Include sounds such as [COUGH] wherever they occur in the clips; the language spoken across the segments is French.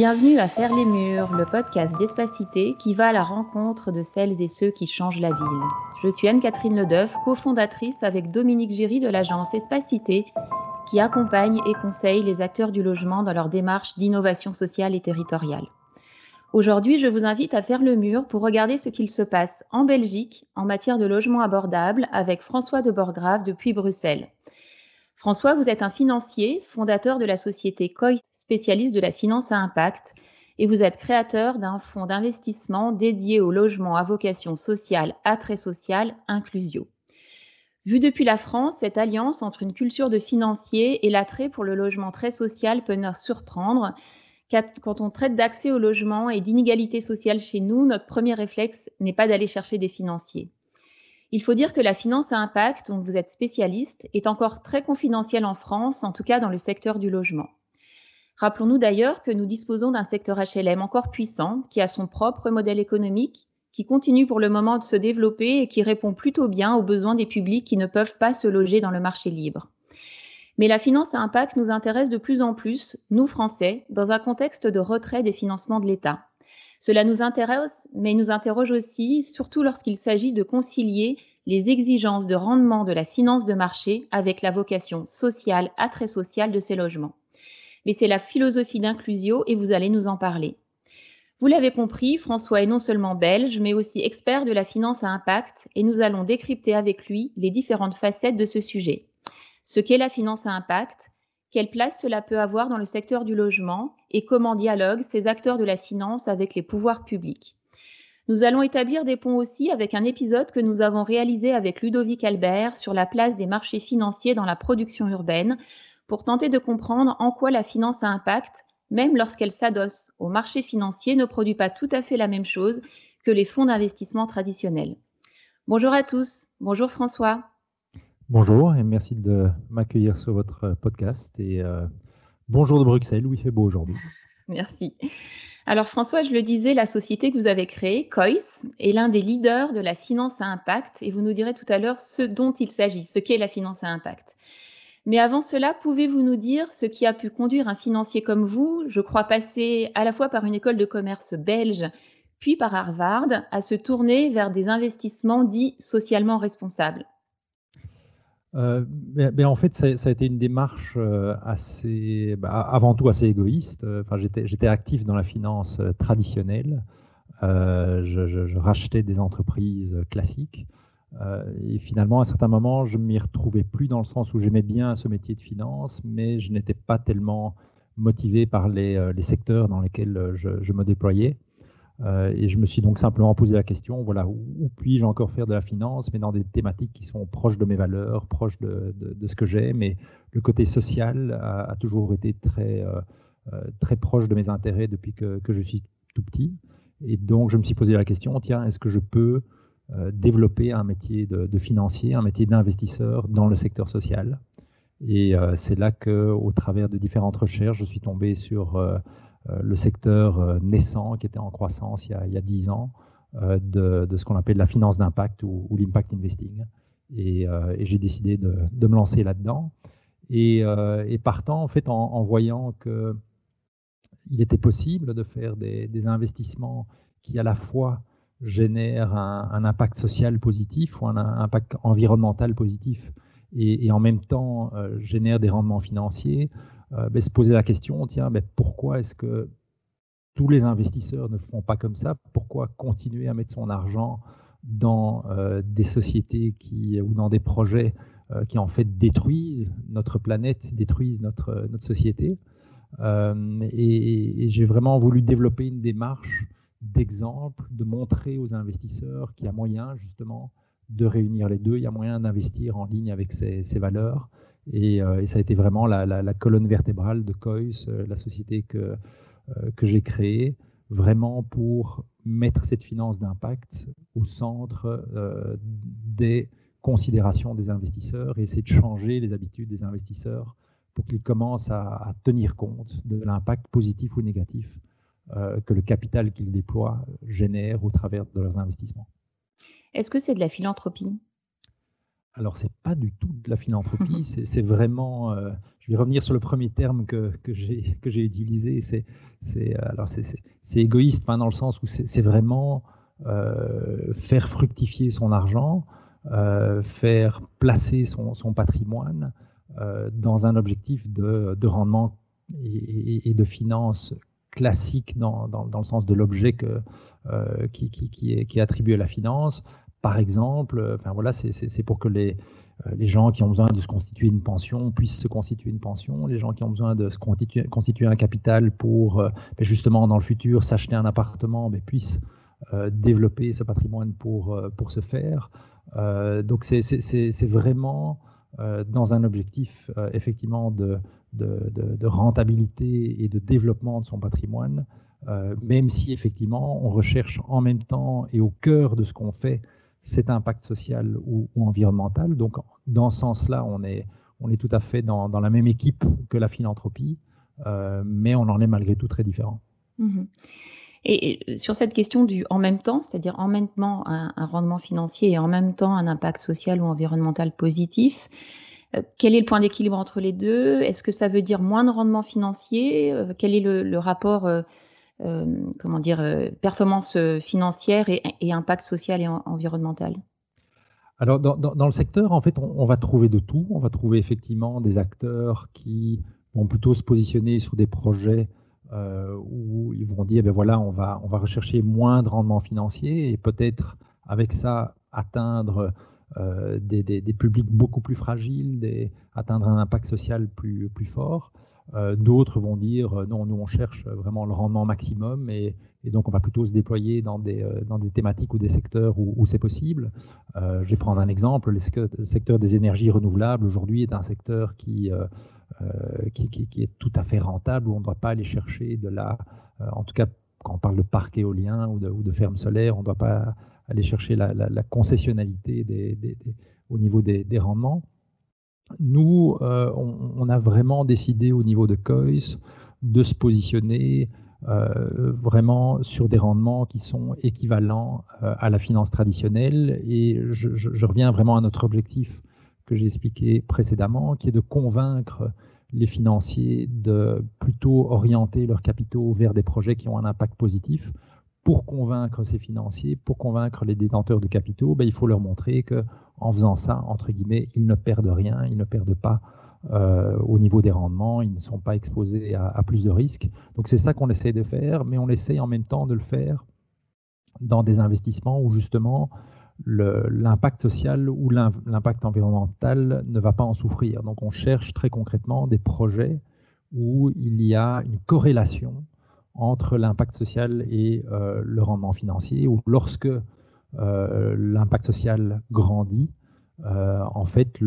Bienvenue à Faire les Murs, le podcast d'Espacité qui va à la rencontre de celles et ceux qui changent la ville. Je suis Anne-Catherine Ledeuf, cofondatrice avec Dominique Giry de l'agence Espacité qui accompagne et conseille les acteurs du logement dans leur démarche d'innovation sociale et territoriale. Aujourd'hui, je vous invite à faire le mur pour regarder ce qu'il se passe en Belgique en matière de logement abordable avec François de Borgrave depuis Bruxelles. François, vous êtes un financier, fondateur de la société COI, spécialiste de la finance à impact, et vous êtes créateur d'un fonds d'investissement dédié au logement à vocation sociale, attrait social, Inclusio. Vu depuis la France, cette alliance entre une culture de financier et l'attrait pour le logement très social peut nous surprendre. Quand on traite d'accès au logement et d'inégalité sociale chez nous, notre premier réflexe n'est pas d'aller chercher des financiers. Il faut dire que la finance à impact, dont vous êtes spécialiste, est encore très confidentielle en France, en tout cas dans le secteur du logement. Rappelons-nous d'ailleurs que nous disposons d'un secteur HLM encore puissant, qui a son propre modèle économique, qui continue pour le moment de se développer et qui répond plutôt bien aux besoins des publics qui ne peuvent pas se loger dans le marché libre. Mais la finance à impact nous intéresse de plus en plus, nous Français, dans un contexte de retrait des financements de l'État. Cela nous intéresse, mais nous interroge aussi, surtout lorsqu'il s'agit de concilier les exigences de rendement de la finance de marché avec la vocation sociale, attrait social de ces logements. Mais c'est la philosophie d'inclusio et vous allez nous en parler. Vous l'avez compris, François est non seulement belge, mais aussi expert de la finance à impact et nous allons décrypter avec lui les différentes facettes de ce sujet. Ce qu'est la finance à impact, quelle place cela peut avoir dans le secteur du logement et comment dialoguent ces acteurs de la finance avec les pouvoirs publics? Nous allons établir des ponts aussi avec un épisode que nous avons réalisé avec Ludovic Albert sur la place des marchés financiers dans la production urbaine pour tenter de comprendre en quoi la finance a impact, même lorsqu'elle s'adosse au marché financier, ne produit pas tout à fait la même chose que les fonds d'investissement traditionnels. Bonjour à tous. Bonjour François. Bonjour et merci de m'accueillir sur votre podcast. Et euh, bonjour de Bruxelles où il fait beau aujourd'hui. [LAUGHS] Merci. Alors François, je le disais, la société que vous avez créée, COIS, est l'un des leaders de la finance à impact et vous nous direz tout à l'heure ce dont il s'agit, ce qu'est la finance à impact. Mais avant cela, pouvez-vous nous dire ce qui a pu conduire un financier comme vous, je crois passer à la fois par une école de commerce belge, puis par Harvard, à se tourner vers des investissements dits socialement responsables? Euh, ben, en fait, ça, a été une démarche euh, assez, bah, avant tout assez égoïste. Enfin, j'étais actif dans la finance euh, traditionnelle. Je, rachetais des entreprises classiques. et finalement, à un certain moment, je m'y retrouvais plus dans le sens où j'aimais bien ce métier de finance, mais je n'étais pas tellement motivé par les, secteurs dans lesquels je me déployais. Euh, et je me suis donc simplement posé la question, voilà, où, puis-je encore faire de la finance, mais dans des thématiques qui sont proches de mes valeurs, proches de, ce que j'aime. Mais le côté social a, toujours été très, euh, euh, très proche de mes intérêts depuis que, je suis tout petit. Et donc, je me suis posé la question, tiens, est-ce que je peux développer un métier de, financier, un métier d'investisseur dans le secteur social? Et c'est là que, au travers de différentes recherches, je suis tombé sur le secteur euh, naissant qui était en croissance il y a, dix ans euh, de, ce qu'on appelle la finance d'impact ou, l'impact investing. Et, j'ai décidé de, me lancer là-dedans. Et, partant, en fait, en, voyant que il était possible de faire des, investissements qui à la fois génèrent un, impact social positif ou un, impact environnemental positif et, en même temps génèrent des rendements financiers, euh, ben, se poser la question, tiens, mais pourquoi est-ce que tous les investisseurs ne font pas comme ça? Pourquoi continuer à mettre son argent dans euh, des sociétés qui, ou dans des projets euh, qui en fait détruisent notre planète, détruisent notre, notre société? Et, j'ai vraiment voulu développer une démarche d'exemple, de montrer aux investisseurs qu'il y a moyen justement de réunir les deux, il y a moyen d'investir en ligne avec ces valeurs euh, et, ça a été vraiment la, colonne vertébrale de COIS, euh, la société que, euh, que j'ai créée, vraiment pour mettre cette finance d'impact au centre des considérations des investisseurs et essayer de changer les habitudes des investisseurs pour qu'ils commencent à, tenir compte de l'impact positif ou négatif que le capital qu'ils déploient génère au travers de leurs investissements. Est-ce que c'est de la philanthropie? Alors, c'est pas du tout de la philanthropie, [LAUGHS] c'est vraiment. Euh, je vais revenir sur le premier terme que, que j'ai utilisé. C'est alors c'est égoïste, dans le sens où c'est vraiment euh, faire fructifier son argent, euh, faire placer son, son patrimoine dans un objectif de, de rendement et, de finance classique dans, dans, dans le sens de l'objet qui, qui, qui, est, qui est attribué à la finance, par exemple. Euh, enfin voilà, c'est pour que les, euh, les gens qui ont besoin de se constituer une pension puissent se constituer une pension, les gens qui ont besoin de se constituer, constituer un capital pour euh, ben, justement dans le futur s'acheter un appartement mais ben, puissent développer ce patrimoine pour, pour ce faire. donc c'est vraiment dans un objectif effectivement de, de, de, rentabilité et de développement de son patrimoine, même si effectivement on recherche en même temps et au cœur de ce qu'on fait cet impact social ou, environnemental. Donc, dans ce sens-là, on est, on est tout à fait dans, la même équipe que la philanthropie, euh, mais on en est malgré tout très différent. Mhm. Et, sur cette question du en même temps, c'est-à-dire en même temps un, rendement financier et en même temps un impact social ou environnemental positif, euh, quel est le point d'équilibre entre les deux? Est-ce que ça veut dire moins de rendement financier? Euh, Quel est le, rapport euh, comment dire, euh, performance euh, financière et, impact social et environnemental alors, dans, le secteur, en fait, on, va trouver de tout. On va trouver effectivement des acteurs qui vont plutôt se positionner sur des projets où ils vont dire, ben voilà, on va, on va rechercher moins de rendement financier et peut-être avec ça atteindre des, des, publics beaucoup plus fragiles, atteindre un impact social plus, plus fort. Euh, d'autres vont dire euh, non, nous on cherche vraiment le rendement maximum et, donc on va plutôt se déployer dans des, euh, dans des thématiques ou des secteurs où, c'est possible. je vais prendre un exemple. Le secteur, des énergies renouvelables aujourd'hui est un secteur qui, qui, est tout à fait rentable où on ne doit pas aller chercher de la, en tout cas quand on parle de parc éolien ou de, ou de ferme solaire, on ne doit pas aller chercher la, concessionnalité au niveau des rendements. Nous, euh, on, a vraiment décidé au niveau de COIS de se positionner euh, vraiment sur des rendements qui sont équivalents euh, à la finance traditionnelle. Et je, reviens vraiment à notre objectif que j'ai expliqué précédemment, qui est de convaincre les financiers de plutôt orienter leurs capitaux vers des projets qui ont un impact positif. Pour convaincre ces financiers, pour convaincre les détenteurs de capitaux, ben, il faut leur montrer que en faisant ça, entre guillemets, ils ne perdent rien, ils ne perdent pas euh, au niveau des rendements, ils ne sont pas exposés à, plus de risques. Donc c'est ça qu'on essaie de faire, mais on essaie en même temps de le faire dans des investissements où justement l'impact social ou l'impact environnemental ne va pas en souffrir. Donc on cherche très concrètement des projets où il y a une corrélation entre l'impact social et euh, le rendement financier, ou lorsque euh, l'impact social grandit, euh, en fait,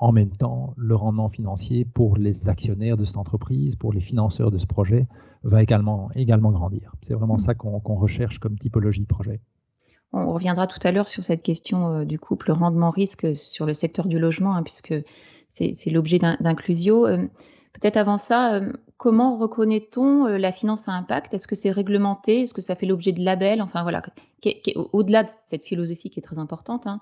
en même temps, le rendement financier pour les actionnaires de cette entreprise, pour les financeurs de ce projet, va également, également grandir. C'est vraiment mmh. ça qu'on recherche comme typologie de projet. On reviendra tout à l'heure sur cette question du couple rendement-risque sur le secteur du logement, hein, puisque c'est l'objet d'inclusio. Peut-être avant ça, comment reconnaît-on euh, la finance à impact? Est-ce que c'est réglementé? Est-ce que ça fait l'objet de labels? Enfin voilà, au-delà de cette philosophie qui est très importante, hein,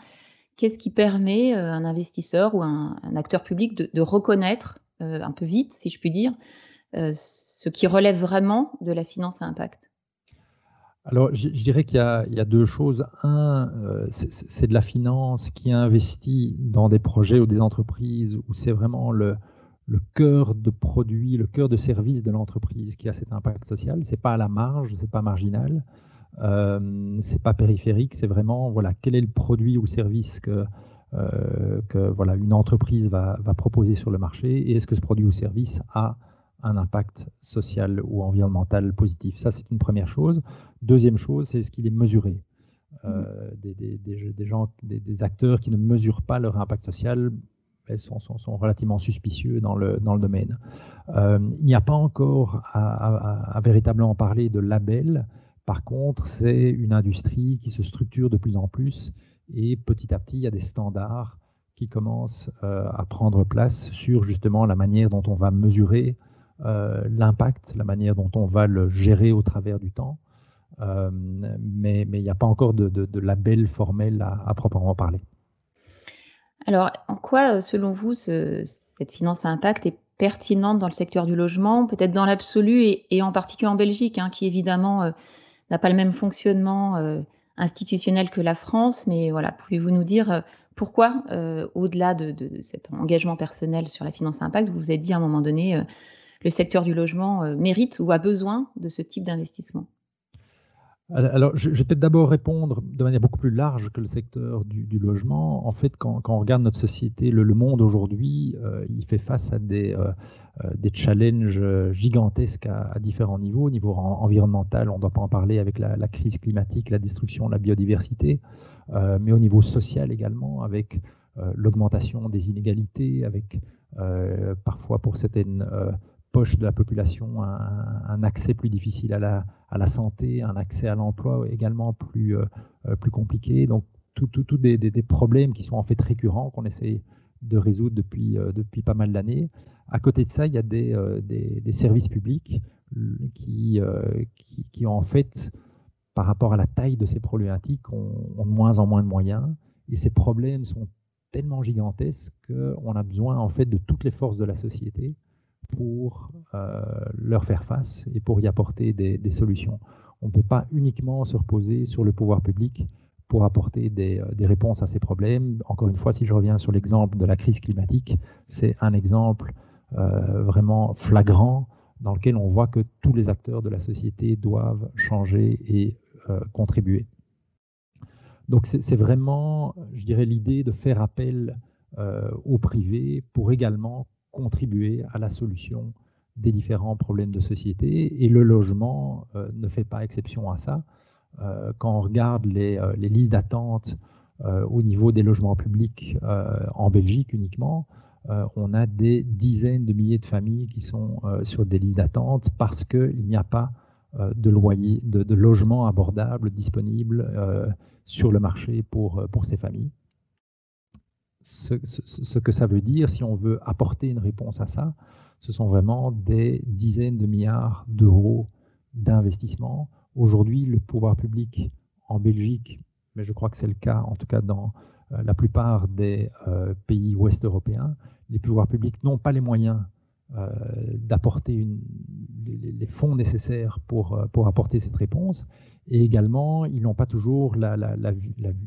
qu'est-ce qui permet à euh, un investisseur ou un, un acteur public de, reconnaître euh, un peu vite, si je puis dire, ce qui relève vraiment de la finance à impact? Alors, je, dirais qu'il y, a deux choses. Un, c'est de la finance qui investit dans des projets ou des entreprises où c'est vraiment le, le cœur de produit, le cœur de service de l'entreprise qui a cet impact social. C'est pas à la marge, c'est pas marginal, euh, c'est pas périphérique, c'est vraiment voilà quel est le produit ou service que euh, que voilà une entreprise va, va, proposer sur le marché et est-ce que ce produit ou service a un impact social ou environnemental positif. Ça c'est une première chose. Deuxième chose, c'est ce qu'il est mesuré. Euh, des, des, des, gens, des, acteurs qui ne mesurent pas leur impact social sont, sont, relativement suspicieux dans le, domaine. Euh, il n'y a pas encore à, véritablement parler de label. Par contre, c'est une industrie qui se structure de plus en plus et petit à petit, il y a des standards qui commencent euh, à prendre place sur justement la manière dont on va mesurer euh, l'impact, la manière dont on va le gérer au travers du temps. mais, il n'y a pas encore de, label formel à proprement parler. Alors, en quoi, selon vous, cette finance à impact est pertinente dans le secteur du logement, peut-être dans l'absolu et, en particulier en Belgique, hein, qui évidemment n'a pas le même fonctionnement institutionnel que la France, mais voilà, pouvez-vous nous dire pourquoi, au-delà de, cet engagement personnel sur la finance à impact, vous vous êtes dit à un moment donné, le secteur du logement mérite ou a besoin de ce type d'investissement? Alors, je, vais peut-être d'abord répondre de manière beaucoup plus large que le secteur du, logement. En fait, quand, on regarde notre société, le, monde aujourd'hui, euh, il fait face à des, euh, euh, des challenges gigantesques à, différents niveaux. Au niveau environnemental, on ne doit pas en parler avec la, crise climatique, la destruction de la biodiversité, mais au niveau social également, avec l'augmentation des inégalités, avec parfois pour certaines poche de la population un, accès plus difficile à la, santé, un accès à l'emploi également plus, euh, euh, plus compliqué. Donc, tous tout, des, des, problèmes qui sont en fait récurrents, qu'on essaie de résoudre depuis, euh, depuis pas mal d'années. À côté de ça, il y a des, des services publics qui, qui, qui, en fait, par rapport à la taille de ces problématiques, ont, ont de moins en moins de moyens. Et ces problèmes sont tellement gigantesques qu'on a besoin en fait de toutes les forces de la société pour euh, leur faire face et pour y apporter des, solutions. On ne peut pas uniquement se reposer sur le pouvoir public pour apporter des, euh, réponses à ces problèmes. Encore une fois, si je reviens sur l'exemple de la crise climatique, c'est un exemple euh, vraiment flagrant dans lequel on voit que tous les acteurs de la société doivent changer et contribuer. Donc c'est vraiment, je dirais, l'idée de faire appel au privé pour également contribuer à la solution des différents problèmes de société. Et le logement euh, ne fait pas exception à ça. Euh, quand on regarde les, euh, listes d'attente au niveau des logements publics en Belgique uniquement, on a des dizaines de milliers de familles qui sont sur des listes d'attente parce qu'il n'y a pas de loyer, de, logements abordables disponibles sur le marché pour ces familles ce, que ça veut dire, si on veut apporter une réponse à ça, ce sont vraiment des dizaines de milliards d'euros d'investissement. Aujourd'hui, le pouvoir public en Belgique, mais je crois que c'est le cas en tout cas dans euh, la plupart des euh, pays ouest européens, les pouvoirs publics n'ont pas les moyens euh, d'apporter les, fonds nécessaires pour, apporter cette réponse. Et également, ils n'ont pas toujours la,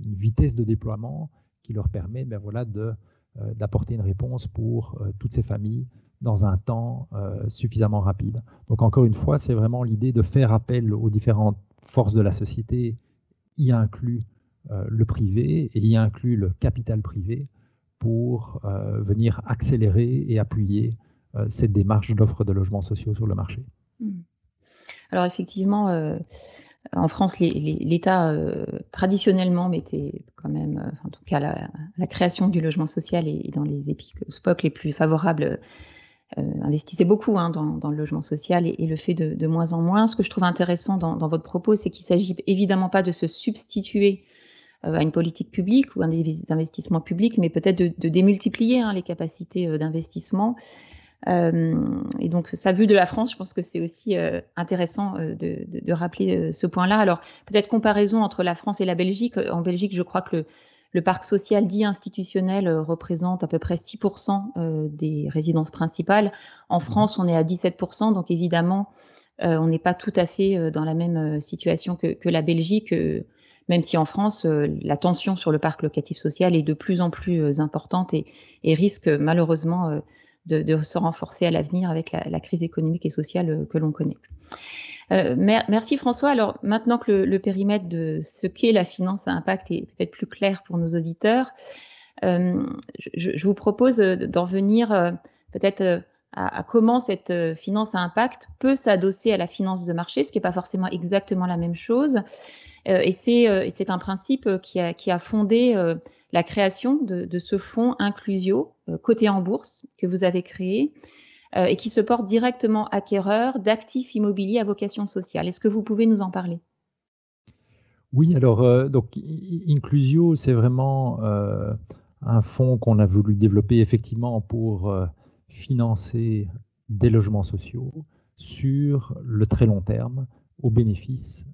vitesse de déploiement qui leur permet ben voilà, euh, d'apporter une réponse pour euh, toutes ces familles dans un temps euh, suffisamment rapide. Donc encore une fois, c'est vraiment l'idée de faire appel aux différentes forces de la société, y inclut le privé et y inclut le capital privé pour venir accélérer et appuyer cette démarche d'offre de logements sociaux sur le marché. Mmh. Alors effectivement, en France, l'État euh, traditionnellement mettait quand même, euh, en tout cas la, création du logement social et, dans les époques les plus favorables, euh, investissait beaucoup hein, dans, le logement social et, le fait de, moins en moins. Ce que je trouve intéressant dans, votre propos, c'est qu'il s'agit évidemment pas de se substituer à une politique publique ou à des investissements publics, mais peut-être de, démultiplier hein, les capacités d'investissement euh, et donc, ça, vu de la France, je pense que c'est aussi euh, intéressant euh, de, rappeler ce point-là. Alors, peut-être comparaison entre la France et la Belgique. En Belgique, je crois que le, parc social dit institutionnel représente à peu près 6% des résidences principales. En. France, on est à 17%, donc évidemment, on n'est pas tout à fait dans la même situation que, la Belgique, même si en France, la tension sur le parc locatif social est de plus en plus importante et, et risque malheureusement de, se renforcer à l'avenir avec la, crise économique et sociale euh, que l'on connaît. Euh, merci François. Alors maintenant que le, périmètre de ce qu'est la finance à impact est peut-être plus clair pour nos auditeurs, euh, je, vous propose d'en venir peut-être à, comment cette finance à impact peut s'adosser à la finance de marché, ce qui n'est pas forcément exactement la même chose. et c'est un principe qui a, fondé la création de, ce fonds Inclusio, euh, coté en bourse, que vous avez créé euh, et qui se porte directement acquéreur d'actifs immobiliers à vocation sociale. Est-ce que vous pouvez nous en parler? Oui, alors, euh, donc, Inclusio, c'est vraiment un fonds qu'on a voulu développer effectivement pour financer des logements sociaux sur le très long terme au bénéfice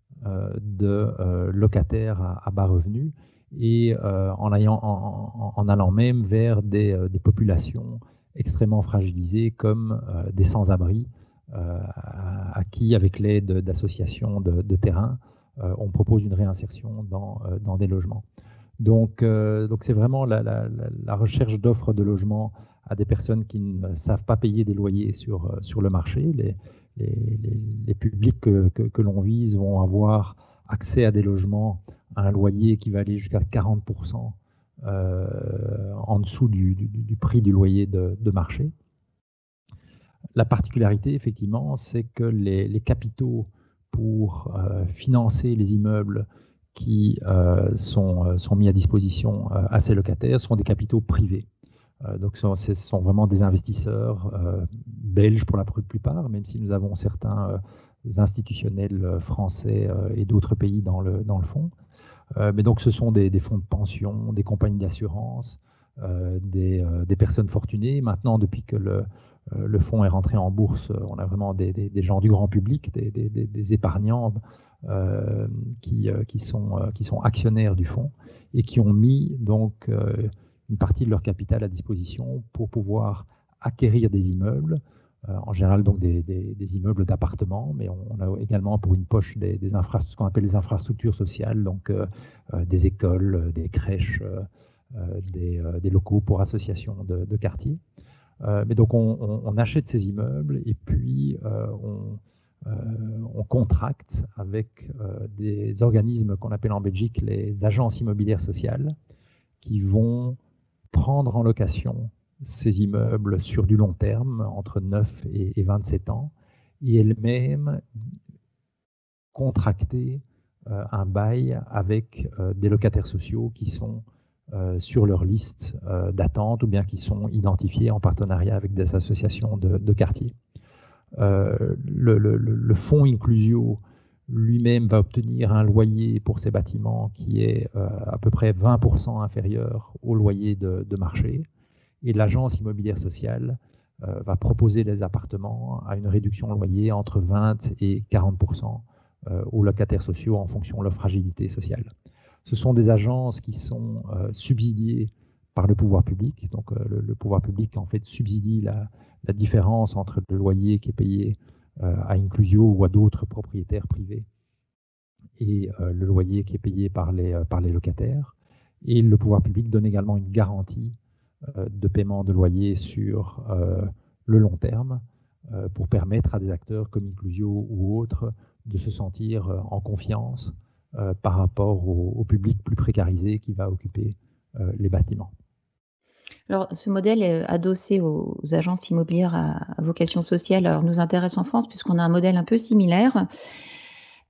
de locataires à, bas revenus et en, en, allant même vers des, populations extrêmement fragilisées comme des sans-abri, à qui, avec l'aide d'associations de, terrain, on propose une réinsertion dans, des logements. Donc, c'est vraiment la recherche d'offres de logements à des personnes qui ne savent pas payer des loyers sur, euh, sur le marché. Les, les, publics que, que, l'on vise vont avoir accès à des logements à un loyer qui va aller jusqu'à 40% euh, en dessous du, du, prix du loyer de, de, marché. La particularité, effectivement, c'est que les, capitaux pour euh, financer les immeubles qui sont, sont, mis à disposition à ces locataires sont des capitaux privés. Euh, donc, ce sont vraiment des investisseurs euh, belges pour la plupart, même si nous avons certains euh, institutionnels français et d'autres pays dans le, dans le fond. mais donc, ce sont des, fonds de pension, des compagnies d'assurance, des, personnes fortunées. Maintenant, depuis que le, le fonds est rentré en bourse, on a vraiment des, gens du grand public, des, épargnants qui, qui, sont, qui sont actionnaires du fonds et qui ont mis donc une partie de leur capital à disposition pour pouvoir acquérir des immeubles, euh, en général donc des, immeubles d'appartements, mais on, a également pour une poche des, ce qu'on appelle les infrastructures sociales, donc euh, euh, des écoles, des crèches, des, locaux pour associations de, de quartier. mais donc on, achète ces immeubles et puis on, contracte avec des organismes qu'on appelle en Belgique les agences immobilières sociales qui vont prendre en location ces immeubles sur du long terme, entre 9 et, 27 ans, et elle-même contracter euh, un bail avec euh, des locataires sociaux qui sont euh, sur leur liste d'attente ou bien qui sont identifiés en partenariat avec des associations de, quartier. Le, fonds Inclusio lui-même va obtenir un loyer pour ses bâtiments qui est euh, à peu près 20% inférieur au loyer de, marché. Et l'agence immobilière sociale euh, va proposer les appartements à une réduction de loyer entre 20 et 40% euh, aux locataires sociaux en fonction de leur fragilité sociale. Ce sont des agences qui sont subsidiées par le pouvoir public. Donc le, pouvoir public en fait subsidie la, différence entre le loyer qui est payé à Inclusio ou à d'autres propriétaires privés et euh, le loyer qui est payé par les, euh, par les locataires. Et le pouvoir public donne également une garantie de paiement de loyer sur le long terme pour permettre à des acteurs comme Inclusio ou autres de se sentir en confiance par rapport au, public plus précarisé qui va occuper les bâtiments. Alors, ce modèle est adossé aux agences immobilières à, vocation sociale. Alors, nous intéresse en France puisqu'on a un modèle un peu similaire.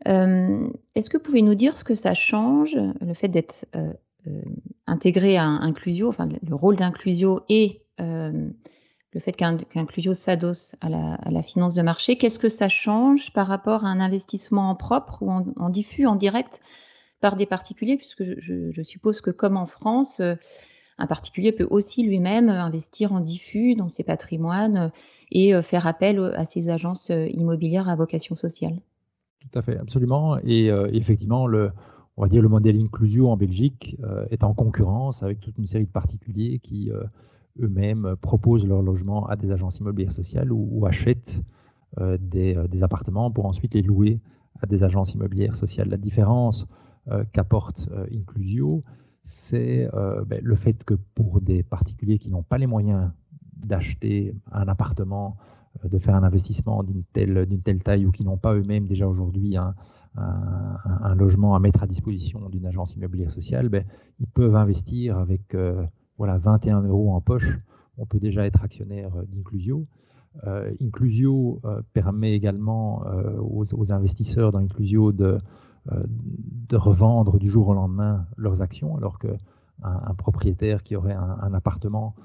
Euh, est-ce que vous pouvez nous dire ce que ça change, le fait d'être euh, euh, intégré à Inclusio, enfin le rôle d'Inclusio et le fait qu'Inclusio s'adosse à la, finance de marché, qu'est-ce que ça change par rapport à un investissement en propre ou en, diffus, en direct par des particuliers, puisque je suppose que comme en France, un particulier peut aussi lui-même investir en diffus dans ses patrimoines et euh, faire appel à ses agences euh, immobilières à vocation sociale. Tout à fait, absolument. Et euh, effectivement, le, on va dire le modèle Inclusio en Belgique est en concurrence avec toute une série de particuliers qui eux-mêmes proposent leur logement à des agences immobilières sociales ou, achètent des, appartements pour ensuite les louer à des agences immobilières sociales. La différence qu'apporte Inclusio, c'est euh, ben, le fait que pour des particuliers qui n'ont pas les moyens d'acheter un appartement, euh, de faire un investissement d'une telle, taille ou qui n'ont pas eux-mêmes déjà aujourd'hui un, logement à mettre à disposition d'une agence immobilière sociale, ben, ils peuvent investir avec euh, voilà, 21 euros en poche. On peut déjà être actionnaire d'Inclusio. Inclusio permet également aux, investisseurs dans Inclusio de, de revendre du jour au lendemain leurs actions, alors qu'un un propriétaire qui aurait un, appartement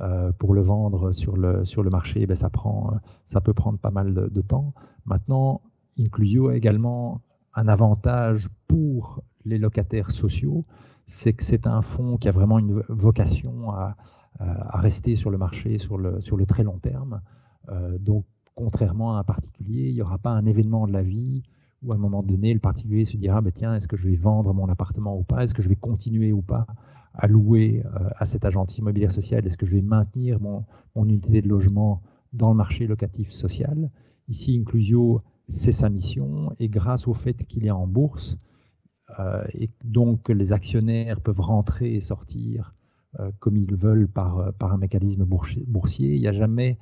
euh, pour le vendre sur le, sur le marché, ben ça, prend, ça peut prendre pas mal de, temps. Maintenant, Inclusio a également un avantage pour les locataires sociaux, c'est que c'est un fonds qui a vraiment une vocation à, à, rester sur le marché sur le, sur le très long terme. Euh, donc, contrairement à un particulier, il n'y aura pas un événement de la vie où à un moment donné, le particulier se dira, bah, tiens, est-ce que je vais vendre mon appartement ou pas? Est-ce que je vais continuer ou pas à louer à cet agent immobilier social? Est-ce que je vais maintenir mon, mon, unité de logement dans le marché locatif social? Ici, Inclusio, c'est sa mission, et grâce au fait qu'il est en bourse, euh, et donc les actionnaires peuvent rentrer et sortir euh, comme ils veulent par, par un mécanisme boursier. Il n'y a jamais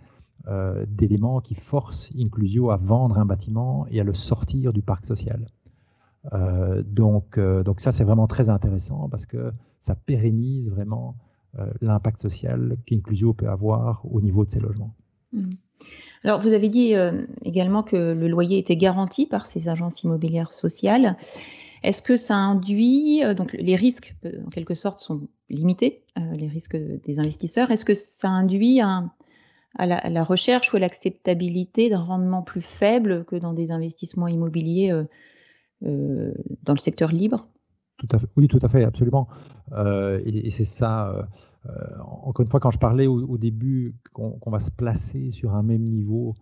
euh, d'éléments qui forcent Inclusio à vendre un bâtiment et à le sortir du parc social. donc, donc ça, c'est vraiment très intéressant parce que ça pérennise vraiment l'impact social qu'Inclusio peut avoir au niveau de ses logements. Mmh. Alors, vous avez dit également que le loyer était garanti par ces agences immobilières sociales. Est-ce que ça induit, euh, donc les risques euh, en quelque sorte sont limités, euh, les risques des investisseurs, est-ce que ça induit à, la, recherche ou à l'acceptabilité d'un rendement plus faible que dans des investissements immobiliers dans le secteur libre tout à fait, Oui, tout à fait, absolument. et, c'est ça, encore une fois, quand je parlais au, début qu'on va se placer sur un même niveau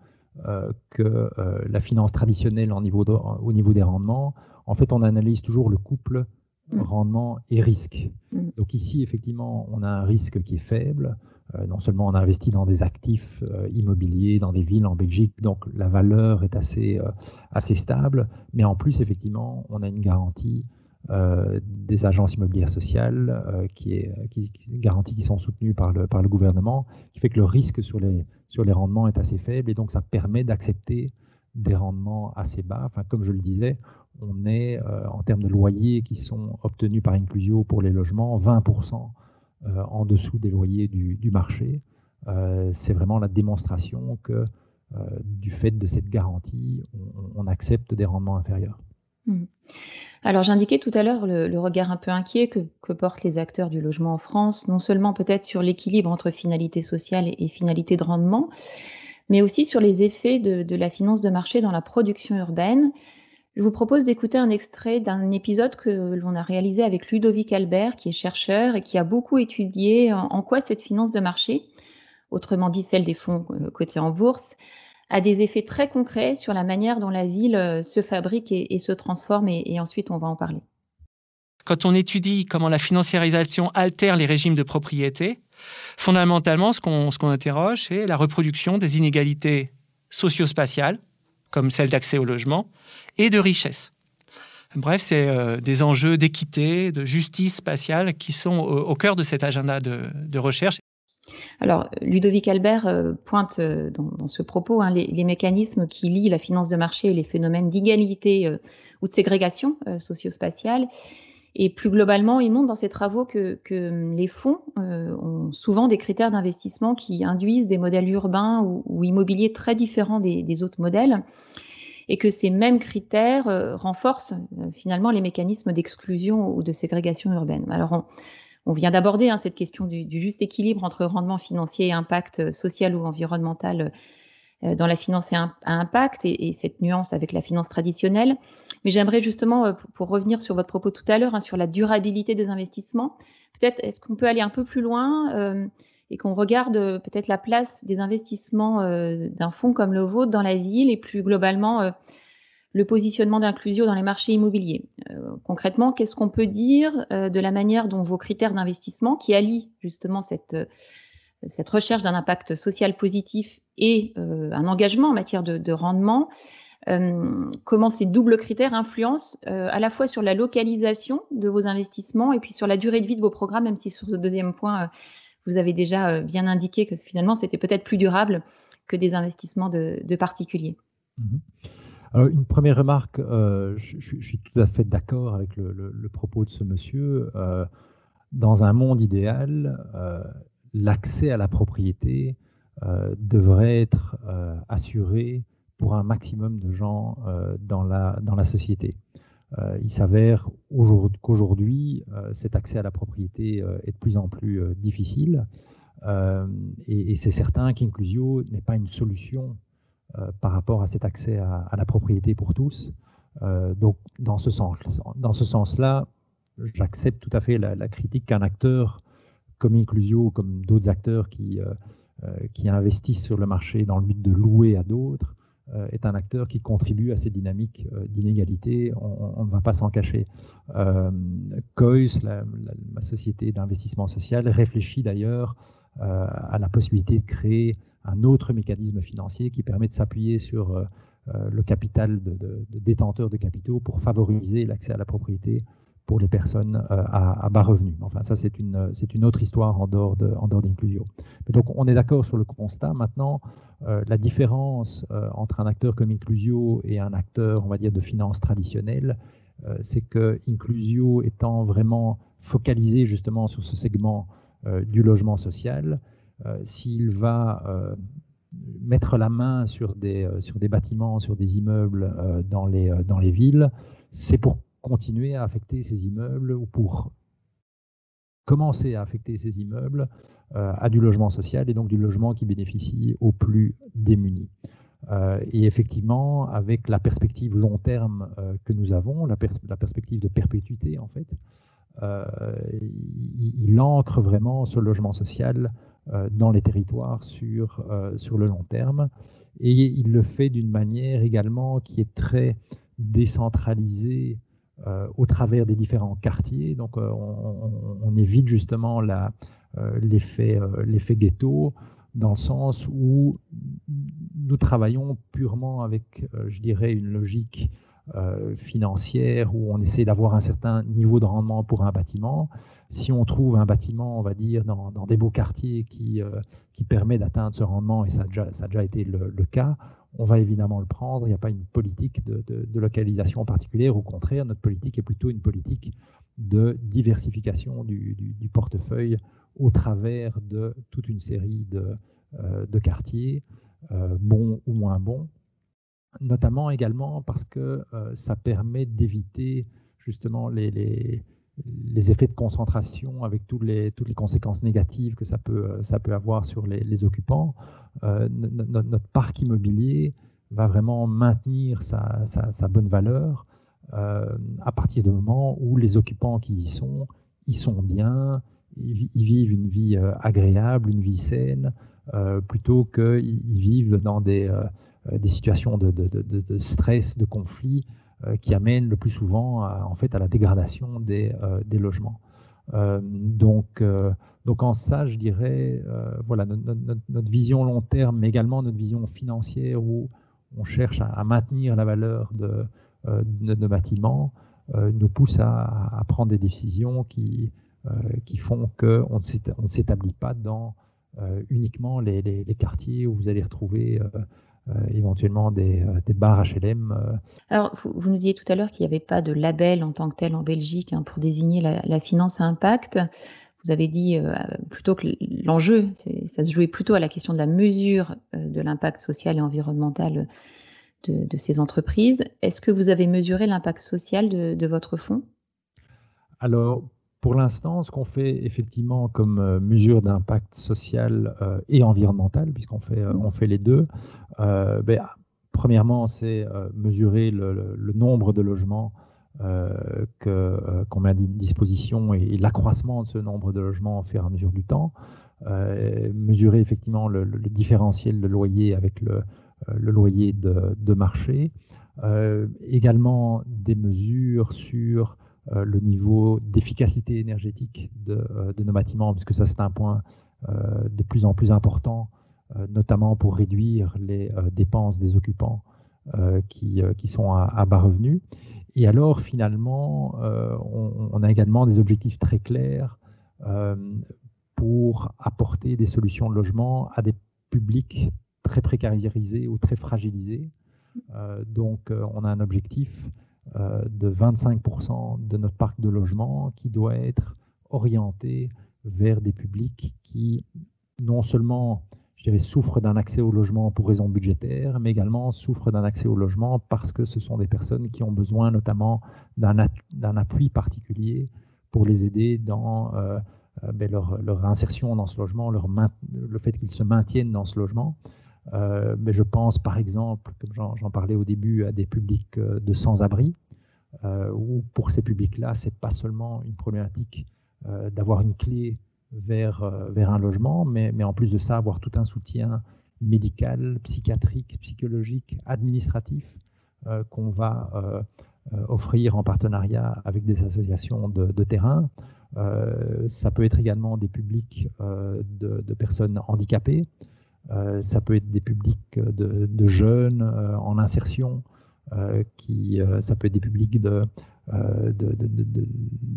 que la finance traditionnelle au niveau des rendements, en fait, on analyse toujours le couple mm. rendement et risque. Mm. Donc ici, effectivement, on a un risque qui est faible. Euh, non seulement on a investi dans des actifs euh, immobiliers, dans des villes en Belgique, donc la valeur est assez, euh, assez stable, mais en plus, effectivement, on a une garantie des agences immobilières sociales, qui est qui, garantie qui sont soutenues par le, par le gouvernement, qui fait que le risque sur les, sur les rendements est assez faible, et donc ça permet d'accepter des rendements assez bas. Enfin, comme je le disais, on est en termes de loyers qui sont obtenus par Inclusio pour les logements 20% euh, en dessous des loyers du, marché. Euh, c'est vraiment la démonstration que du fait de cette garantie, on, accepte des rendements inférieurs. Mmh. Alors j'indiquais tout à l'heure le, regard un peu inquiet que, portent les acteurs du logement en France, non seulement peut-être sur l'équilibre entre finalité sociale et, finalité de rendement, mais aussi sur les effets de, la finance de marché dans la production urbaine je vous propose d'écouter un extrait d'un épisode que l'on a réalisé avec Ludovic Albert, qui est chercheur et qui a beaucoup étudié en quoi cette finance de marché, autrement dit celle des fonds euh, cotés en bourse, a des effets très concrets sur la manière dont la ville euh, se fabrique et, se transforme, et, ensuite on va en parler. Quand on étudie comment la financiarisation altère les régimes de propriété, fondamentalement, ce qu'on interroge, c'est la reproduction des inégalités socio-spatiales, comme celle d'accès au logement, et de richesse. Bref, c'est euh, des enjeux d'équité, de justice spatiale qui sont au, cœur de cet agenda de, recherche. Alors, Ludovic Albert euh, pointe euh, dans, ce propos hein, les, mécanismes qui lient la finance de marché et les phénomènes d'égalité ou de ségrégation socio-spatiale. Et plus globalement, il montre dans ses travaux que, les fonds ont souvent des critères d'investissement qui induisent des modèles urbains ou, immobiliers très différents des autres modèles et que ces mêmes critères euh, renforcent euh, finalement les mécanismes d'exclusion ou de ségrégation urbaine. Alors on, vient d'aborder hein, cette question du, juste équilibre entre rendement financier et impact social ou environnemental euh, dans la finance à impact et, cette nuance avec la finance traditionnelle. Mais j'aimerais justement, pour, revenir sur votre propos tout à l'heure, hein, sur la durabilité des investissements, peut-être est-ce qu'on peut aller un peu plus loin et qu'on regarde euh, peut-être la place des investissements euh, d'un fonds comme le vôtre dans la ville et plus globalement euh, le positionnement d'inclusion dans les marchés immobiliers. concrètement, qu'est-ce qu'on peut dire de la manière dont vos critères d'investissement, qui allient justement cette, cette recherche d'un impact social positif et un engagement en matière de rendement, comment ces doubles critères influencent à la fois sur la localisation de vos investissements et puis sur la durée de vie de vos programmes, même si sur ce deuxième point, vous avez déjà euh, bien indiqué que finalement, c'était peut-être plus durable que des investissements de, particuliers. Mhm. Une première remarque, euh, je, suis tout à fait d'accord avec le, propos de ce monsieur. Euh, dans un monde idéal, l'accès à la propriété devrait être assuré pour un maximum de gens dans la société. Euh, il s'avère qu'aujourd'hui, euh, cet accès à la propriété euh, est de plus en plus difficile. et, c'est certain qu'Inclusio n'est pas une solution par rapport à cet accès à, la propriété pour tous. donc, dans ce sens-là, j'accepte tout à fait la, critique qu'un acteur comme Inclusio, comme d'autres acteurs qui, qui investissent sur le marché dans le but de louer à d'autres, est un acteur qui contribue à ces dynamiques euh, d'inégalité, on, ne va pas s'en cacher. Euh, COIS, la, société d'investissement social, réfléchit d'ailleurs à la possibilité de créer un autre mécanisme financier qui permet de s'appuyer sur le capital de, détenteurs de capitaux pour favoriser l'accès à la propriété pour les personnes à, bas revenus. Enfin, ça, c'est une, une autre histoire en dehors d'Inclusio. Donc, on est d'accord sur le constat. Maintenant, euh, la différence euh, entre un acteur comme Inclusio et un acteur, on va dire, de finance traditionnelle, euh, c'est que Inclusio étant vraiment focalisé justement sur ce segment du logement social, s'il va mettre la main sur des, sur des bâtiments, sur des immeubles dans, les, dans les villes, c'est pour continuer à affecter ces immeubles ou pour commencer à affecter ces immeubles euh, à du logement social et donc du logement qui bénéficie aux plus démunis. Euh, et effectivement, avec la perspective long terme euh, que nous avons, la, perspective de perpétuité en fait, il, ancre vraiment ce logement social dans les territoires sur, sur le long terme. Et il le fait d'une manière également qui est très décentralisée au travers des différents quartiers. Donc on, on évite justement euh, euh, l'effet ghetto, dans le sens où nous travaillons purement avec, euh, je dirais, une logique financière où on essaie d'avoir un certain niveau de rendement pour un bâtiment. Si on trouve un bâtiment, on va dire, dans, des beaux quartiers qui, qui permet d'atteindre ce rendement, et ça a déjà, été le, cas, on va évidemment le prendre. Il n'y a pas une politique de, localisation particulière. Au contraire, notre politique est plutôt une politique de diversification du, portefeuille au travers de toute une série de, euh, quartiers, euh, bons ou moins bons, notamment également parce que euh, ça permet d'éviter justement les, les, effets de concentration avec toutes les, toutes les conséquences négatives que ça peut, ça peut avoir sur les, occupants. notre parc immobilier va vraiment maintenir sa, sa, bonne valeur à partir du moment où les occupants qui y sont, y sont bien, ils, vivent une vie euh, agréable, une vie saine, euh, plutôt qu'ils vivent dans des, euh, des situations de, stress, de conflit, qui amènent le plus souvent à, en fait, à la dégradation des, des logements. donc, donc en ça, je dirais, voilà, notre, vision long terme, mais également notre vision financière où on cherche à, maintenir la valeur de, nos bâtiments, nous pousse à, prendre des décisions qui, euh, qui font qu'on ne s'établit pas dans euh, uniquement les, quartiers où vous allez retrouver euh, éventuellement des, bars HLM. Alors, vous, nous disiez tout à l'heure qu'il n'y avait pas de label en tant que tel en Belgique hein, pour désigner la, finance à impact. Vous avez dit plutôt que l'enjeu, ça se jouait plutôt à la question de la mesure de l'impact social et environnemental de, ces entreprises. Est-ce que vous avez mesuré l'impact social de, de votre fonds? Alors, pour l'instant, ce qu'on fait effectivement comme euh, mesure d'impact social euh, et environnemental, puisqu'on fait, euh, on fait les deux, ben, premièrement, c'est mesurer le, nombre de logements qu'on met à disposition et, l'accroissement de ce nombre de logements au fur et à mesure du temps. mesurer effectivement le, différentiel de loyer avec le, loyer de, marché. également des mesures sur le niveau d'efficacité énergétique euh, de, nos bâtiments, puisque ça c'est un point euh, de plus en plus important, notamment pour réduire les dépenses des occupants qui, qui, sont à, bas revenus. Et alors finalement, on, a également des objectifs très clairs pour apporter des solutions de logement à des publics très précarisés ou très fragilisés. donc on a un objectif euh, de 25% de notre parc de logement qui doit être orienté vers des publics qui non seulement souffrent d'un accès au logement pour raisons budgétaires, mais également souffrent d'un accès au logement parce que ce sont des personnes qui ont besoin notamment d'un appui particulier pour les aider dans euh, euh, ben, leur, leur, insertion dans ce logement, le fait qu'ils se maintiennent dans ce logement. Euh, mais je pense par exemple, comme j'en parlais au début, à des publics euh, de sans-abri, euh, où pour ces publics-là, ce n'est pas seulement une problématique d'avoir une clé vers, vers un logement, mais, mais, en plus de ça, avoir tout un soutien médical, psychiatrique, psychologique, administratif qu'on va offrir en partenariat avec des associations de, terrain. ça peut être également des publics de, personnes handicapées. Ça peut être des publics de, jeunes en insertion. ça peut être des publics de,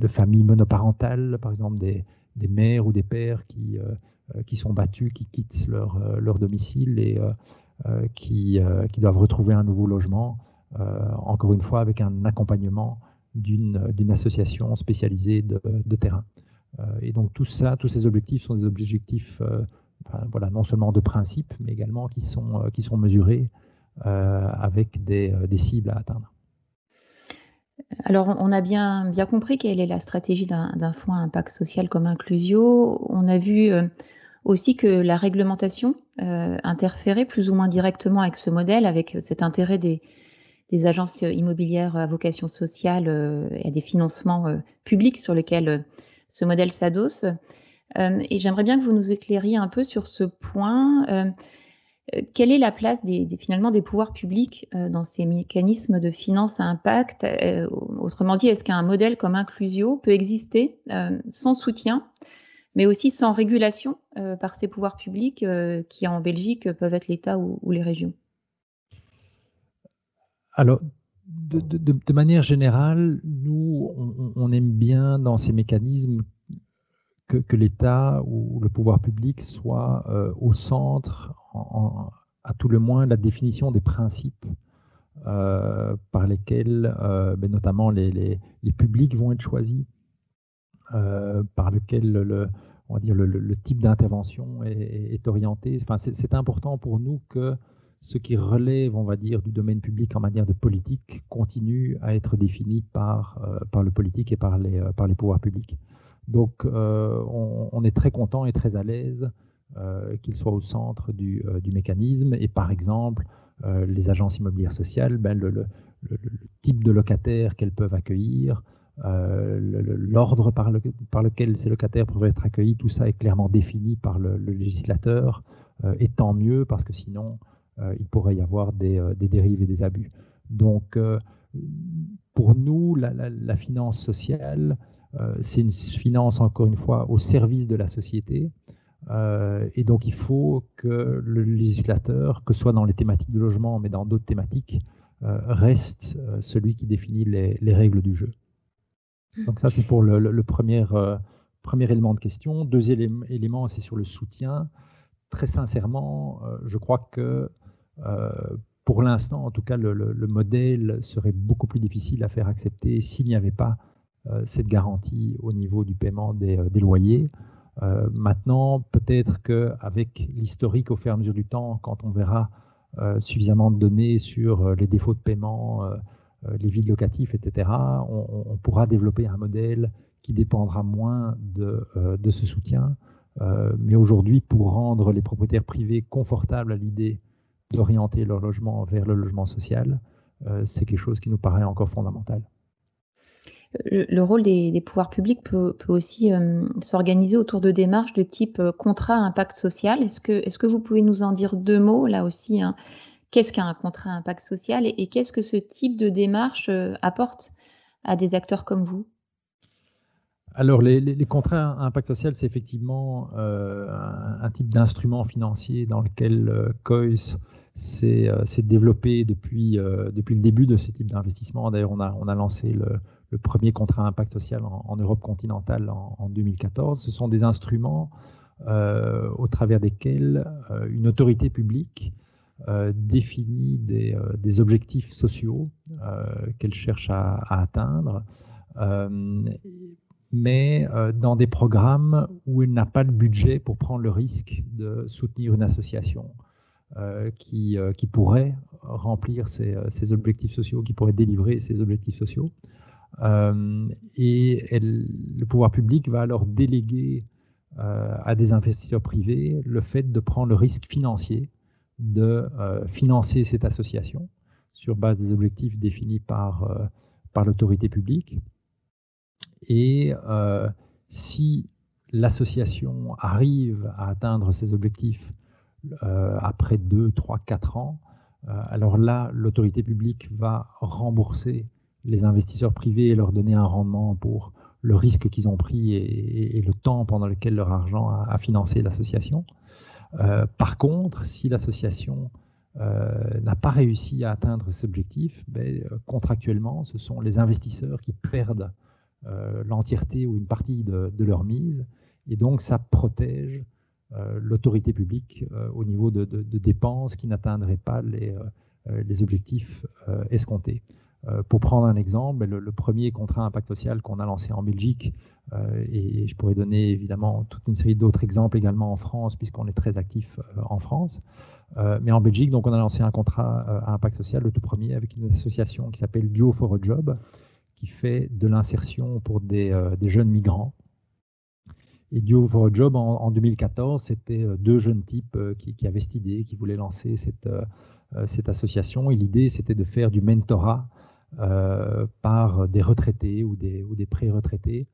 familles monoparentales, par exemple des, mères ou des pères qui, euh, euh, qui sont battus, qui quittent leur, euh, domicile et qui, doivent retrouver un nouveau logement, encore une fois avec un accompagnement d'une association spécialisée de, terrain. et donc tous ces objectifs sont des objectifs voilà, non seulement de principe, mais également qui sont, qui sont mesurés avec des, des cibles à atteindre. Alors, on a bien, bien compris quelle est la stratégie d'un fonds à impact social comme Inclusio. On a vu euh, aussi que la réglementation euh, interférait plus ou moins directement avec ce modèle, avec cet intérêt des, agences immobilières à vocation sociale euh, et des financements publics sur lesquels ce modèle s'adosse. Et j'aimerais bien que vous nous éclairiez un peu sur ce point. Euh, quelle est la place des, finalement des pouvoirs publics euh, dans ces mécanismes de finance à impact? Euh, Autrement dit, est-ce qu'un modèle comme Inclusio peut exister sans soutien, mais aussi sans régulation par ces pouvoirs publics qui, en Belgique, peuvent être l'État ou, les régions? Alors, de, manière générale, nous, on, aime bien dans ces mécanismes que, l'État ou le pouvoir public soit au centre à tout le moins la définition des principes euh, par lesquels euh, ben, notamment les, publics vont être choisis, euh, par lequel le, on va dire le, type d'intervention est, orienté. Enfin, c'est important pour nous que ce qui relève, on va dire, du domaine public en matière de politique continue à être défini par, le politique et par les pouvoirs publics. Donc, on, on, est très content et très à l'aise euh, qu'ils soient au centre du, euh, mécanisme. Et par exemple, euh, les agences immobilières sociales, ben, le, type de locataire qu'elles peuvent accueillir, l'ordre par, lequel ces locataires peuvent être accueillis, tout ça est clairement défini par le, législateur, et tant mieux parce que sinon, il pourrait y avoir des, dérives et des abus. Donc, pour nous, la finance sociale, c'est une finance, encore une fois, au service de la société. Euh, et donc il faut que le législateur, que ce soit dans les thématiques de logement, mais dans d'autres thématiques, euh, reste euh, celui qui définit les, règles du jeu. Donc ça, c'est pour le, premier, premier élément de question. Deuxième élément, c'est sur le soutien. Très sincèrement, je crois que pour l'instant, en tout cas, le, modèle serait beaucoup plus difficile à faire accepter s'il n'y avait pas cette garantie au niveau du paiement des loyers. Euh, maintenant, peut-être qu'avec l'historique au fur et à mesure du temps, quand on verra euh, suffisamment de données sur euh, les défauts de paiement, les vides locatifs, etc., on, pourra développer un modèle qui dépendra moins de, de ce soutien. mais aujourd'hui, pour rendre les propriétaires privés confortables à l'idée d'orienter leur logement vers le logement social, c'est quelque chose qui nous paraît encore fondamental le, rôle des, pouvoirs publics peut, aussi euh, s'organiser autour de démarches de type euh, contrat impact social. Est-ce que, vous pouvez nous en dire deux mots là aussi hein? Qu'est-ce qu'un contrat impact social et, qu'est-ce que ce type de démarche euh, apporte à des acteurs comme vous? Alors, les, contrats impact social, c'est effectivement un, type d'instrument financier dans lequel COIS s'est développé depuis, le début de ce type d'investissement. D'ailleurs, on a lancé le, le premier contrat impact social en, Europe continentale en, 2014. Ce sont des instruments euh, au travers desquels euh, une autorité publique euh, définit des, objectifs sociaux qu'elle cherche à, atteindre, mais dans des programmes où elle n'a pas le budget pour prendre le risque de soutenir une association. qui pourrait remplir ces, objectifs sociaux, qui pourrait délivrer ces objectifs sociaux. Euh, et le pouvoir public va alors déléguer euh, à des investisseurs privés le fait de prendre le risque financier de euh, financer cette association sur base des objectifs définis par, par l'autorité publique. Et si l'association arrive à atteindre ses objectifs, après 2, 3, 4 ans, alors là, l'autorité publique va rembourser les investisseurs privés et leur donner un rendement pour le risque qu'ils ont pris et, le temps pendant lequel leur argent a, financé l'association. par contre, si l'association n'a pas réussi à atteindre ses objectifs, ben, contractuellement, ce sont les investisseurs qui perdent euh, l'entièreté ou une partie de, leur mise. Et donc, ça protège euh, l'autorité publique euh, au niveau de, dépenses qui n'atteindraient pas les objectifs escomptés. Pour prendre un exemple, le, premier contrat impact social qu'on a lancé en Belgique, et je pourrais donner évidemment toute une série d'autres exemples également en France, puisqu'on est très actif en France. mais en Belgique, donc, on a lancé un contrat à impact social, le tout premier, avec une association qui s'appelle Duo for a Job, qui fait de l'insertion pour des, euh, jeunes migrants. Et Duo for a Job, en, 2014, c'était euh, deux jeunes types euh, qui, avaient cette idée, qui voulaient lancer cette association. Et l'idée, c'était de faire du mentorat par des retraités ou des, ou des pré-retraités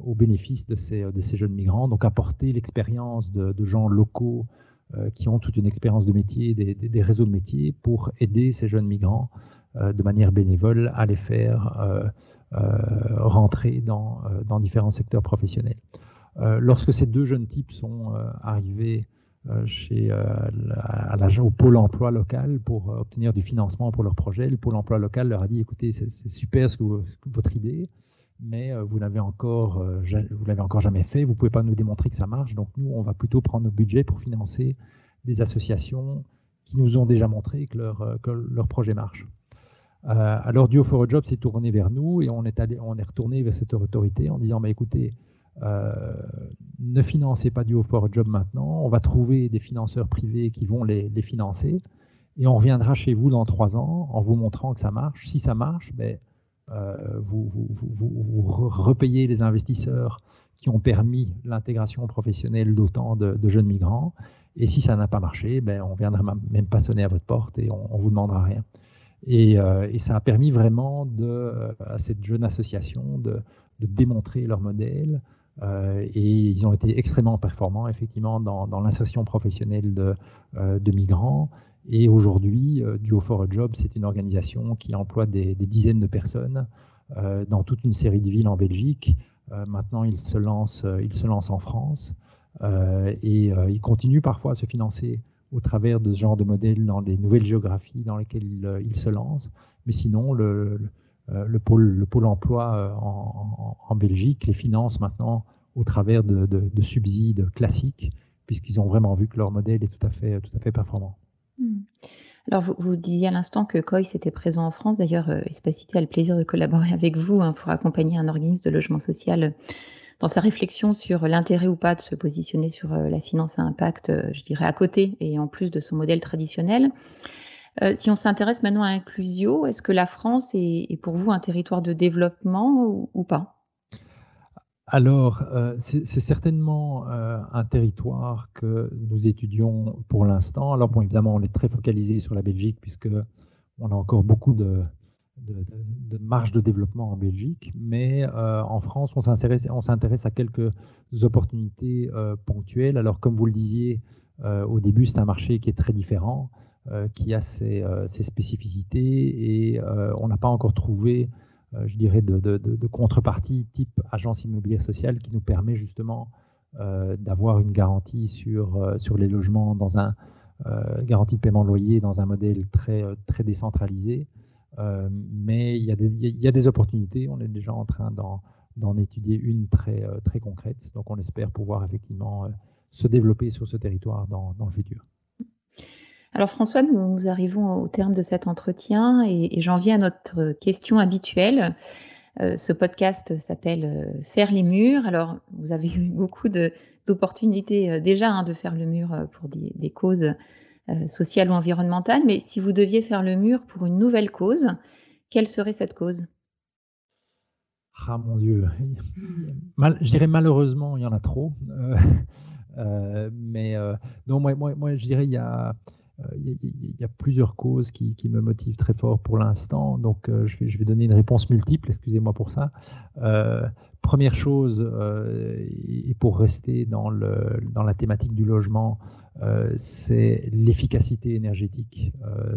au bénéfice de ces, de ces jeunes migrants. Donc apporter l'expérience de, gens locaux qui ont toute une expérience de métier, des, des, réseaux de métiers pour aider ces jeunes migrants euh, de manière bénévole à les faire euh, euh, rentrer dans, dans différents secteurs professionnels. lorsque ces deux jeunes types sont arrivés chez, à au pôle emploi local pour obtenir du financement pour leur projet. Le pôle emploi local leur a dit écoutez, c'est super ce que, votre idée, mais vous l'avez encore, vous l'avez encore jamais fait. Vous pouvez pas nous démontrer que ça marche. Donc nous, on va plutôt prendre nos budgets pour financer des associations qui nous ont déjà montré que leur, projet marche. Euh, alors Duo for a Job s'est tourné vers nous et on est, allé, on est retourné vers cette autorité en disant bah, écoutez, euh, ne financez pas for a Job maintenant, on va trouver des financeurs privés qui vont les, financer et on reviendra chez vous dans trois ans en vous montrant que ça marche. Si ça marche, ben, euh, vous, repayez les investisseurs qui ont permis l'intégration professionnelle d'autant de, jeunes migrants. Et si ça n'a pas marché, ben, on ne viendra même pas sonner à votre porte et on ne vous demandera rien. Euh, et, ça a permis vraiment à cette jeune association de, démontrer leur modèle. Euh, et ils ont été extrêmement performants, effectivement, dans, l'insertion professionnelle de, de, migrants. Et aujourd'hui, Duo for a Job, c'est une organisation qui emploie des, dizaines de personnes dans toute une série de villes en Belgique. maintenant, il se lance, il se lance en France. et il continue parfois à se financer au travers de ce genre de modèle dans des nouvelles géographies dans lesquelles il, euh, se lance. Mais sinon, le, le, pôle, le pôle emploi euh, en, Belgique les finance maintenant au travers de, de, subsides classiques, puisqu'ils ont vraiment vu que leur modèle est tout à fait, tout à fait performant. Hmm. Alors, vous, vous, disiez à l'instant que COIS était présent en France. D'ailleurs, euh, Espacité a le plaisir de collaborer avec vous hein, pour accompagner un organisme de logement social dans sa réflexion sur l'intérêt ou pas de se positionner sur euh, la finance à impact, euh, je dirais à côté et en plus de son modèle traditionnel. Euh, si on s'intéresse maintenant à Inclusio, est-ce que la France est, pour vous un territoire de développement ou, pas? Alors, c'est certainement un territoire que nous étudions pour l'instant. Alors, bon, évidemment, on est très focalisé sur la Belgique puisque on a encore beaucoup de, de, marge de développement en Belgique, mais euh, en France, on s'intéresse à quelques opportunités euh, ponctuelles. Alors, comme vous le disiez, euh, au début, c'est un marché qui est très différent, qui a ses, spécificités, et on n'a pas encore trouvé, je dirais, de, contrepartie type agence immobilière sociale qui nous permet justement d'avoir une garantie sur, les logements dans un garantie de paiement de loyer dans un modèle très, très décentralisé. Euh, mais il y, a des, opportunités. On est déjà en train d'en étudier une très, euh, très concrète. Donc on espère pouvoir effectivement euh, se développer sur ce territoire dans le futur. Alors François, nous, arrivons au terme de cet entretien et, j'en viens à notre question habituelle. ce podcast s'appelle Faire les murs. Alors vous avez eu beaucoup d'opportunités déjà hein, de faire le mur pour des, causes euh, sociale ou environnementale, mais si vous deviez faire le mur pour une nouvelle cause, quelle serait cette cause? Ah mon Dieu, je dirais malheureusement, il y en a trop. Euh, euh, mais non, moi, je dirais il y a, il y a plusieurs causes qui, me motivent très fort pour l'instant. Donc, je, vais, je vais donner une réponse multiple, excusez-moi pour ça. première chose, et pour rester dans, la thématique du logement, c'est l'efficacité énergétique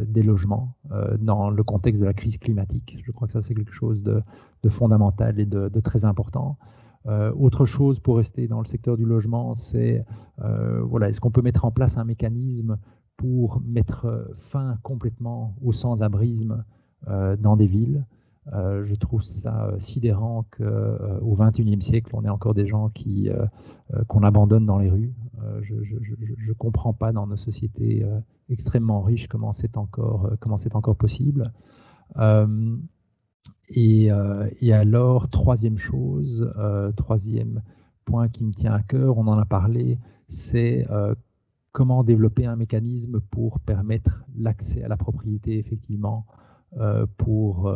des logements dans le contexte de la crise climatique. Je crois que ça, c'est quelque chose de, fondamental et de, de très important. autre chose pour rester dans le secteur du logement, c'est voilà, est-ce qu'on peut mettre en place un mécanisme pour mettre fin complètement au sans-abrisme dans des villes euh, je trouve ça euh, sidérant qu'au XXIe siècle, on ait encore des gens qui euh, qu'on abandonne dans les rues. je ne comprends pas dans nos sociétés extrêmement riches comment c'est encore, comment c'est encore possible. Et, alors, troisième chose, troisième point qui me tient à cœur, on en a parlé, c'est comment développer un mécanisme pour permettre l'accès à la propriété, effectivement, pour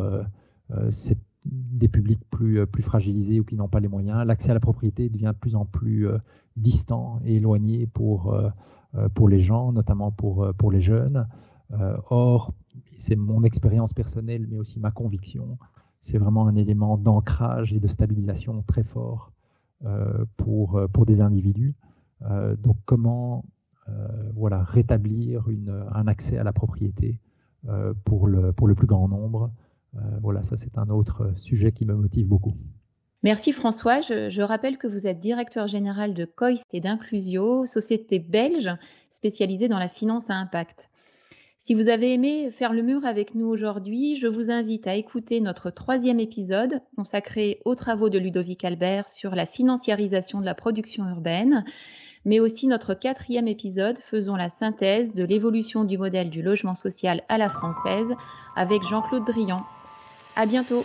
euh, c'est des publics plus, euh, plus fragilisés ou qui n'ont pas les moyens. L'accès à la propriété devient de plus en plus euh, distant et éloigné pour, pour les gens, notamment pour, pour les jeunes. or, c'est mon expérience personnelle, mais aussi ma conviction, c'est vraiment un élément d'ancrage et de stabilisation très fort pour, pour des individus. donc, comment voilà, rétablir un accès à la propriété pour, le, pour le plus grand nombre euh, voilà, ça c'est un autre sujet qui me motive beaucoup. Merci François. Je, rappelle que vous êtes directeur général de COIS et d'Inclusio, société belge spécialisée dans la finance à impact. Si vous avez aimé faire le mur avec nous aujourd'hui, je vous invite à écouter notre troisième épisode consacré aux travaux de Ludovic Albert sur la financiarisation de la production urbaine, mais aussi notre quatrième épisode faisant la synthèse de l'évolution du modèle du logement social à la française avec Jean-Claude Drian, à bientôt.